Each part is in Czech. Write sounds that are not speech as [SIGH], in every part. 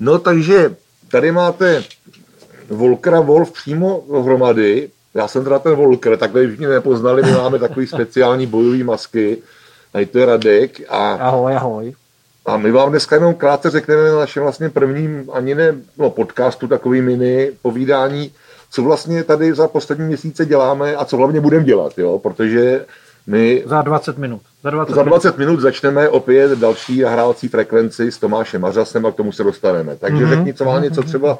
No takže tady máte Volkra Wolf přímo dohromady. Já jsem teda ten Volker, takhle už mě nepoznali, my máme takový speciální bojový masky. Tady to je Radek a, Ahoj, ahoj. a my vám dneska jenom krátce řekneme na našem vlastně prvním ani ne no, podcastu, takový mini povídání, co vlastně tady za poslední měsíce děláme a co hlavně budeme dělat, jo? protože my Za 20 minut. Za 20, za 20 minut začneme opět další nahrávací frekvenci s Tomášem Mařasem a k tomu se dostaneme. Takže Mhm. mm-hmm. řekni, co má něco třeba,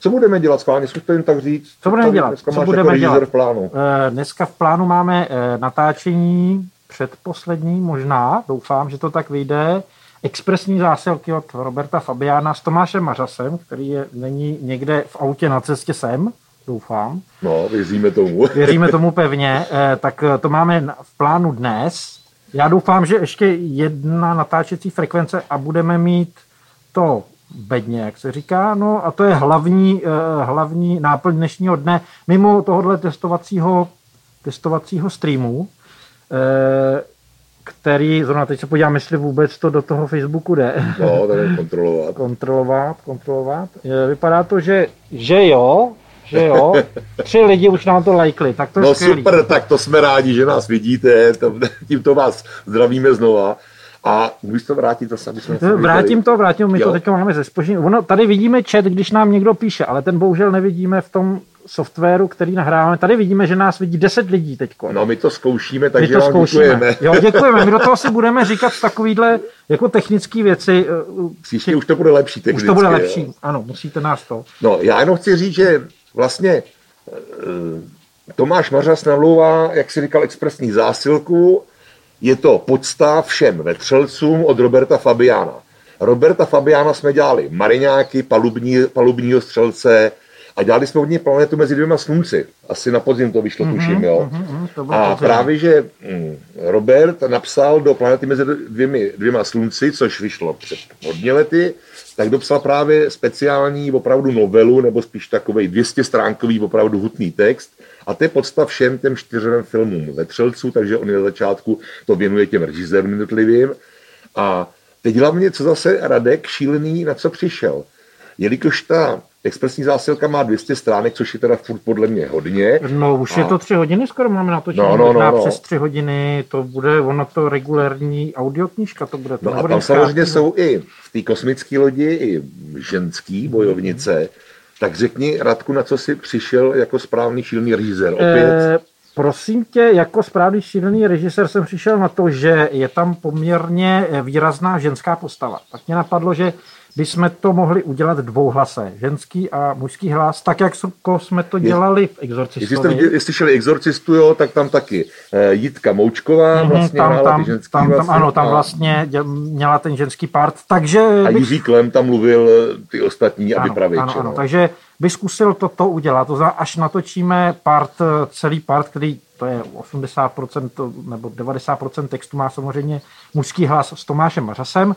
co budeme dělat schválně, zkus to jen tak říct. Co budeme dělat? Dneska Co budeme jako dělat? v plánu. Eh, Dneska v plánu máme eh, natáčení předposlední, možná, doufám, že to tak vyjde, expresní zásilky od Roberta Fabiána s Tomášem Mařasem, který je, není někde v autě na cestě sem, doufám. No, věříme tomu. [LAUGHS] Věříme tomu pevně, eh, tak eh, to máme v plánu dnes. Já doufám, že ještě jedna natáčecí frekvence a budeme mít to bedně, jak se říká, no a to je hlavní, eh, hlavní náplň dnešního dne, mimo tohohle testovacího, testovacího streamu, který, zrovna teď se podívám, jestli vůbec to do toho Facebooku jde No, jdeme kontrolovat. kontrolovat, kontrolovat. Vypadá to, že, že jo, že jo. [LAUGHS] Tři lidi už nám to lajkli, tak to je No skvělý. super, tak to jsme rádi, že nás vidíte, to, [LAUGHS] tímto vás zdravíme znova. A můžeš to vrátit zase, aby jsme se Vrátím to, vrátím, my Jo. to teď máme ze spoždění. Ono, tady vidíme chat, když nám někdo píše, ale ten bohužel nevidíme v tom softwaru, který nahráváme. Tady vidíme, že nás vidí 10 lidí teď. No my to zkoušíme, My takže to vám zkoušíme. děkujeme. Jo, děkujeme. My do toho si [LAUGHS] budeme říkat takovýhle jako technické věci. eh, Příště už to bude lepší Už technicky. to bude jo. lepší. Ano, musíte nás to. No, já jenom chci říct, že vlastně eh, Tomáš Mařas namlouvá, jak si říkal, expresní zásilku. Je to podsta všem vetřelcům od Roberta Fabiána. Roberta Fabiána jsme dělali mariňáky, palubní, palubního střelce a dělali jsme od něj planetu mezi dvěma slunci. Asi na podzim to vyšlo, tuším, jo. mhm, to A podzim. právě, že mm, Robert napsal do planety mezi dvěmi, dvěma slunci, což vyšlo před hodně lety, tak dopsal právě speciální opravdu novelu, nebo spíš takový 200 stránkový opravdu hutný text. A to je podstav všem těm čtyřem filmům ve Třelců, takže on na začátku to věnuje těm režisérům jednotlivým. A teď hlavně, co zase Radek šílený, na co přišel. Jelikož ta expresní zásilka má 200 stránek, což je teda furt podle mě hodně, No už je A- to tři hodiny, skoro máme natočení, No, no, no, možná no. přes tři hodiny, to bude, ono to regulární audioknížka, to bude. To No a tam krátký. samozřejmě jsou i v té kosmické lodi i ženský bojovnice. Tak řekni, Radku, na co jsi přišel jako správný šílený režisér? Opět? Eh, prosím tě, jako správný šílený režisér jsem přišel na to, že je tam poměrně eh, výrazná ženská postava. Tak mě napadlo, že bychom to mohli udělat dvouhlase, ženský a mužský hlas, tak jak jsme to dělali v Jestli jste Exorcistovi. jestli šli Exorcistu, jo, tak tam taky eh, Jitka Moučková Mhm, vlastně tam, hrála tam, ty ženský tam, tam, vlastně, ano, tam a- vlastně děl- měla ten ženský part, takže A bych Jiří Klem tam mluvil eh, ty ostatní a vypravěče. ano, ano, no. takže bych zkusil toto udělat. To znamená, až natočíme part, eh, celý part, který to je 80% nebo 90% textu má samozřejmě mužský hlas s Tomášem Mařasem,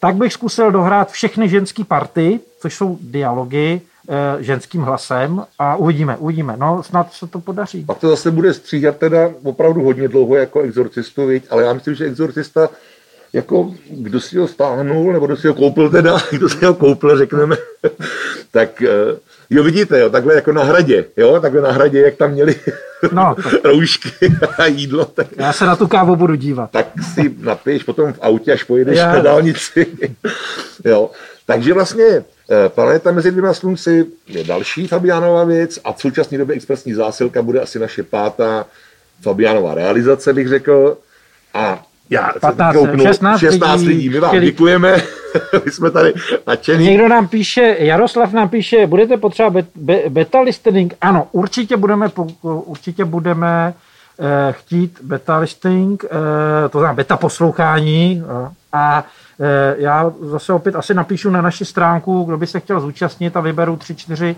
tak bych zkusil dohrát všechny ženský party, což jsou dialogy eh, ženským hlasem a uvidíme, uvidíme. No, snad se to podaří. Pak to zase bude stříhat teda opravdu hodně dlouho jako exorcistu, viď? ale já myslím, že exorcista jako kdo si ho stáhnul, nebo kdo si ho koupil teda, [LAUGHS] kdo si ho koupil, řekneme, [LAUGHS] tak eh, jo vidíte, jo, takhle jako na hradě, jo, takhle na hradě, jak tam měli No, [LAUGHS] tak roušky a jídlo, tak, já se na tu kávu budu dívat. tak si napiješ potom v autě, až pojedeš Já- na dálnici. jo. Takže vlastně eh, Planeta mezi dvěma slunci je další Fabiánova věc a v současné době expresní zásilka bude asi naše pátá Fabiánova realizace, bych řekl. A já se 15, kouknu, 16 16 lidí, lidí. My vám chtěli- děkujeme, [LAUGHS] my jsme tady nadšení. Někdo nám píše, Jaroslav nám píše, budete potřebovat bet, be, beta listening? Ano, určitě budeme, určitě budeme eh, chtít beta listing, eh, to znamená beta poslouchání a eh, já zase opět asi napíšu na naši stránku, kdo by se chtěl zúčastnit a vyberu tři, čtyři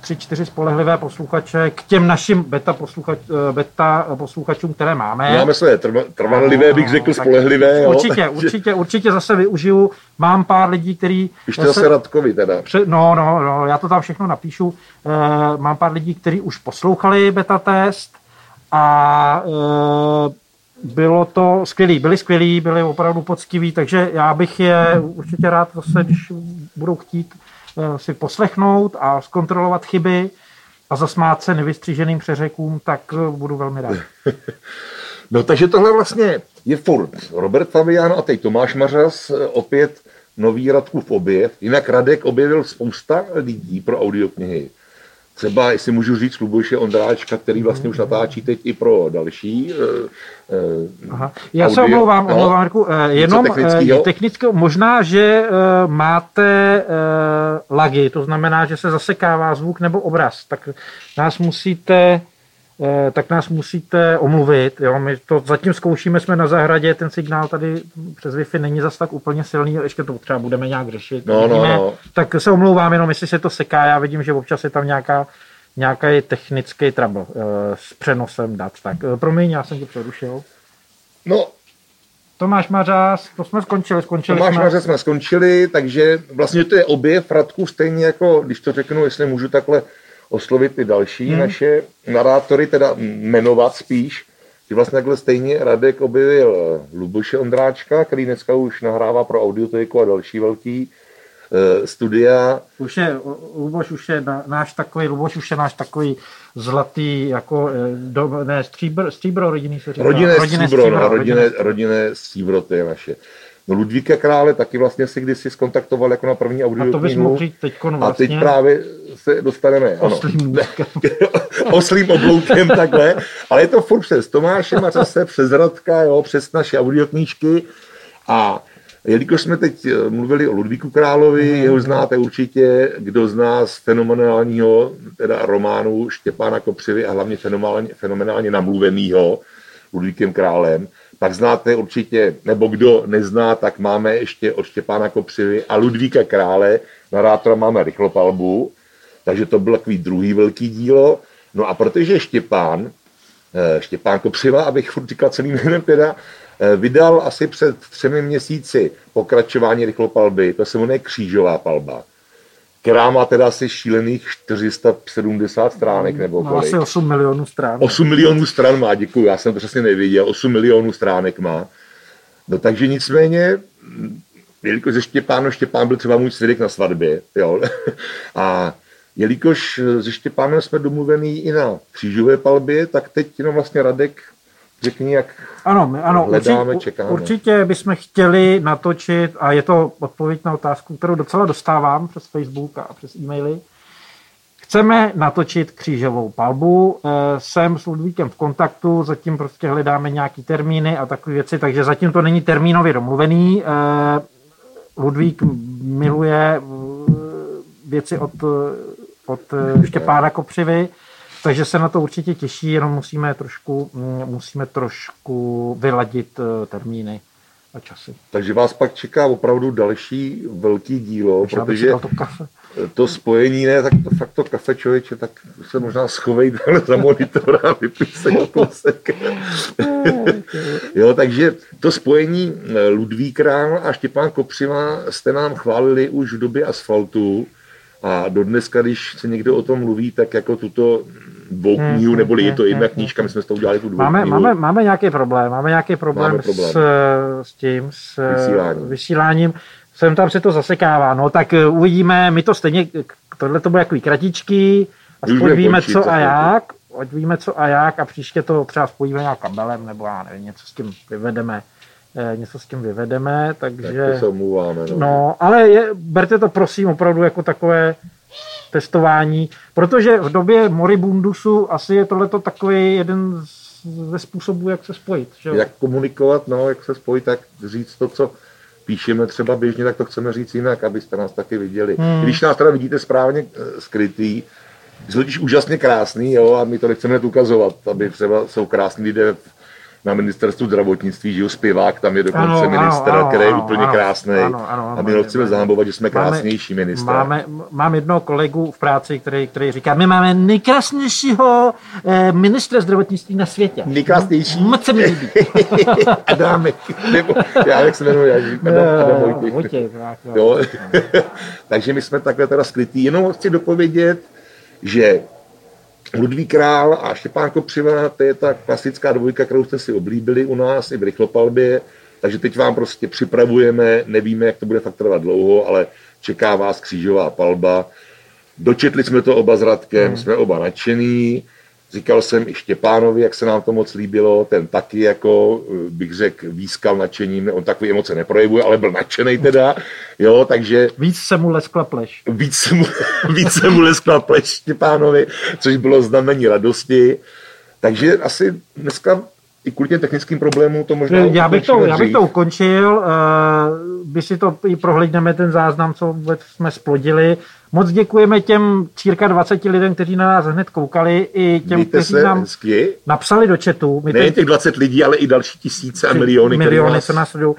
tři, čtyři spolehlivé posluchače k těm našim beta, posluchač, eh, beta posluchačům, které máme. Máme své trva- trvanlivé, bych řekl, No, spolehlivé. Jo? Určitě, [LAUGHS] určitě, určitě zase využiju. Mám pár lidí, který... Ještě zase Radkovi teda. Pře- No, no, no, já to tam všechno napíšu. E, mám pár lidí, kteří už poslouchali beta test a bylo to skvělý, byli skvělí, byli opravdu poctiví, takže já bych je určitě rád zase, když budou chtít eh, si poslechnout a zkontrolovat chyby a zasmát se nevystříženým přeřekům, tak eh, budu velmi rád. [LAUGHS] No takže tohle vlastně je furt Robert Fabian a teď Tomáš Mařas, eh, opět nový Radkův objev. Jinak Radek objevil spousta lidí pro audioknihy. Třeba, jestli můžu říct, Luboše Ondráčka, který vlastně už natáčí teď i pro další. Uh, Aha. Já audio. se omlouvám, no, omlouvám, Marku, uh, jenom technicky, možná, že máte lagy, to znamená, že se zasekává zvuk nebo obraz, tak nás musíte Eh, tak nás musíte omluvit. Jo? My to zatím zkoušíme, jsme na zahradě, ten signál tady přes Wi-Fi není zas tak úplně silný, ještě to třeba budeme nějak řešit. No, no, no. Tak se omlouvám jenom, jestli se to seká, já vidím, že občas je tam nějaká nějaký technický trouble uh, s přenosem dat. Tak uh, promiň, já jsem tě přerušil. No, Tomáš Mařás, to jsme skončili, skončili Tomáš jsme. Mařás jsme skončili, takže vlastně to je obě Radku, stejně jako, když to řeknu, jestli můžu takhle oslovit i další hmm. naše narátory, teda jmenovat spíš, že vlastně takhle stejně Radek objevil Luboše Ondráčka, který dneska už nahrává pro Audiotéku a další velký uh, studia. Už je, Luboš už je náš takový, Luboš už je náš takový zlatý, jako, eh, do, ne, stříbro, stříbro rodinný se říká. Rodinné, rodinné stříbro, stříbro, no, rodinné, rodinné stříbro, to je naše. No Ludvíka Krále taky vlastně si kdysi skontaktoval jako na první audio A to bys mohl říct teďko vlastně. A teď právě se dostaneme. Oslým, [LAUGHS] oslým obloukem takhle. Ale je to furt přes Tomáše Mařase, přes Radka, jo, přes naše audioknížky. A jelikož jsme teď eh, mluvili o Ludvíku Královi, mm. jeho znáte určitě, kdo z nás fenomenálního, teda románu Štěpána Kopřivy a hlavně fenomenálně, fenomenálně namluvenýho Ludvíkem Králem, tak znáte určitě, nebo kdo nezná, tak máme ještě od Štěpána Kopřivy a Ludvíka Krále, narátora máme Rychlopalbu, takže to byl takový druhý velký dílo. No a protože Štěpán, eh, Štěpán Kopřiva, abych furt říkal celým jménem teda, eh, vydal asi před třemi měsíci pokračování rychlopalby, to se jmenuje Křížová palba která má teda asi šílených 470 stránek nebo kolik. Asi 8 milionů stran. 8 milionů stran má, děkuji, já jsem to přesně nevěděl, 8 milionů stránek má. No takže nicméně, jelikož ze Štěpánu, Štěpán byl třeba můj svědek na svatbě, jo, [LAUGHS] a jelikož ze Štěpánem jsme domluvení i na křížové palbě, tak teď jenom vlastně Radek řekni, jak ano, ano, hledáme, určitě, čekáme. Určitě bychom chtěli natočit, a je to odpověď na otázku, kterou docela dostávám přes Facebook a přes e-maily. Chceme natočit křížovou palbu, eh, jsem s Ludvíkem v kontaktu, zatím prostě hledáme nějaký termíny a takové věci, takže zatím to není termínově domluvený. Eh, Ludvík miluje eh, věci od, od Štěpána Kopřivy, takže se na to určitě těší, jenom musíme trošku, mm, musíme trošku vyladit eh, termíny a časy. Takže vás pak čeká opravdu další velký dílo, Takže protože to, kafe. to spojení ne, tak to fakt to kafe člověče, tak se možná schovej [LAUGHS] za monitor a vypij se kousek. [LAUGHS] jo, takže to spojení eh, Ludvík Král a Štěpán Kopřiva jste nám chválili už v době asfaltu, a do dneska, když se někdo o tom mluví, tak jako tuto dvou hmm, knihu, neboli je to jedna knížka, my jsme s tou udělali tu dvou máme, máme, máme nějaký problém, máme nějaký problém, máme problém. S, s tím, s vysíláním. vysíláním. Sem tam se to zasekává, no tak eh, uvidíme, my to stejně, tohle to bude jako kratičky, aspoň víme co a jak, ať víme co a jak a příště to třeba spojíme nějak kabelem, nebo já nevím, něco s tím vyvedeme. Eh, něco s tím vyvedeme, takže... Tak to se omluváme. No, no ale je, berte to prosím opravdu jako takové testování, protože v době moribundusu asi je tohleto takový jeden ze způsobů, jak se spojit. Že? Jak komunikovat, no, jak se spojit, tak říct to, co píšeme třeba běžně, tak to chceme říct jinak, abyste nás taky viděli. Hmm. Když nás teda vidíte správně eh, skrytý, jsou totiž úžasně krásný, jo, a my to nechceme ukazovat, aby třeba jsou krásní lidé na ministerstvu zdravotnictví, že jo, zpěvák, tam je dokonce ano, minister, ano, který je úplně ano, krásný. Ano, ano, a my ho chceme zahambovat, že jsme krásnější máme, minister. Máme, mám jednoho kolegu v práci, který, který říká, my máme nejkrásnějšího eh, ministra zdravotnictví na světě. Nejkrásnější. Moc se mi líbí. [LAUGHS] Adámek, nebo já jak se jmenuji, Adam, Adam Vojtěch. [LAUGHS] Jo. [LAUGHS] Takže my jsme takhle teda skrytý. Jenom chci dopovědět, že Ludvík Král a Štěpán Kopřiva, to je ta klasická dvojka, kterou jste si oblíbili u nás i v rychlopalbě, takže teď vám prostě připravujeme, nevíme, jak to bude fakt trvat dlouho, ale čeká vás křížová palba. Dočetli jsme to oba s Radkem, hmm. jsme oba nadšený. Říkal jsem i Štěpánovi, jak se nám to moc líbilo, ten taky jako, bych řekl, výskal nadšením, on takový emoce neprojevuje, ale byl nadšený teda, jo, takže... Víc se mu leskla pleš. Víc se mu, [LAUGHS] víc se mu leskla pleš Štěpánovi, což bylo znamení radosti. Takže asi dneska i kvůli těm technickým problémům to možná já bych to, já bych to ukončil, uh, by si to i prohlídneme ten záznam, co vůbec jsme splodili. Moc děkujeme těm cirka 20 lidem, kteří na nás hned koukali, i těm, Mějte kteří nám hezky. napsali do chatu. My Ne teď- těch 20 lidí, ale i další tisíce a miliony, miliony nás... se nás sledují.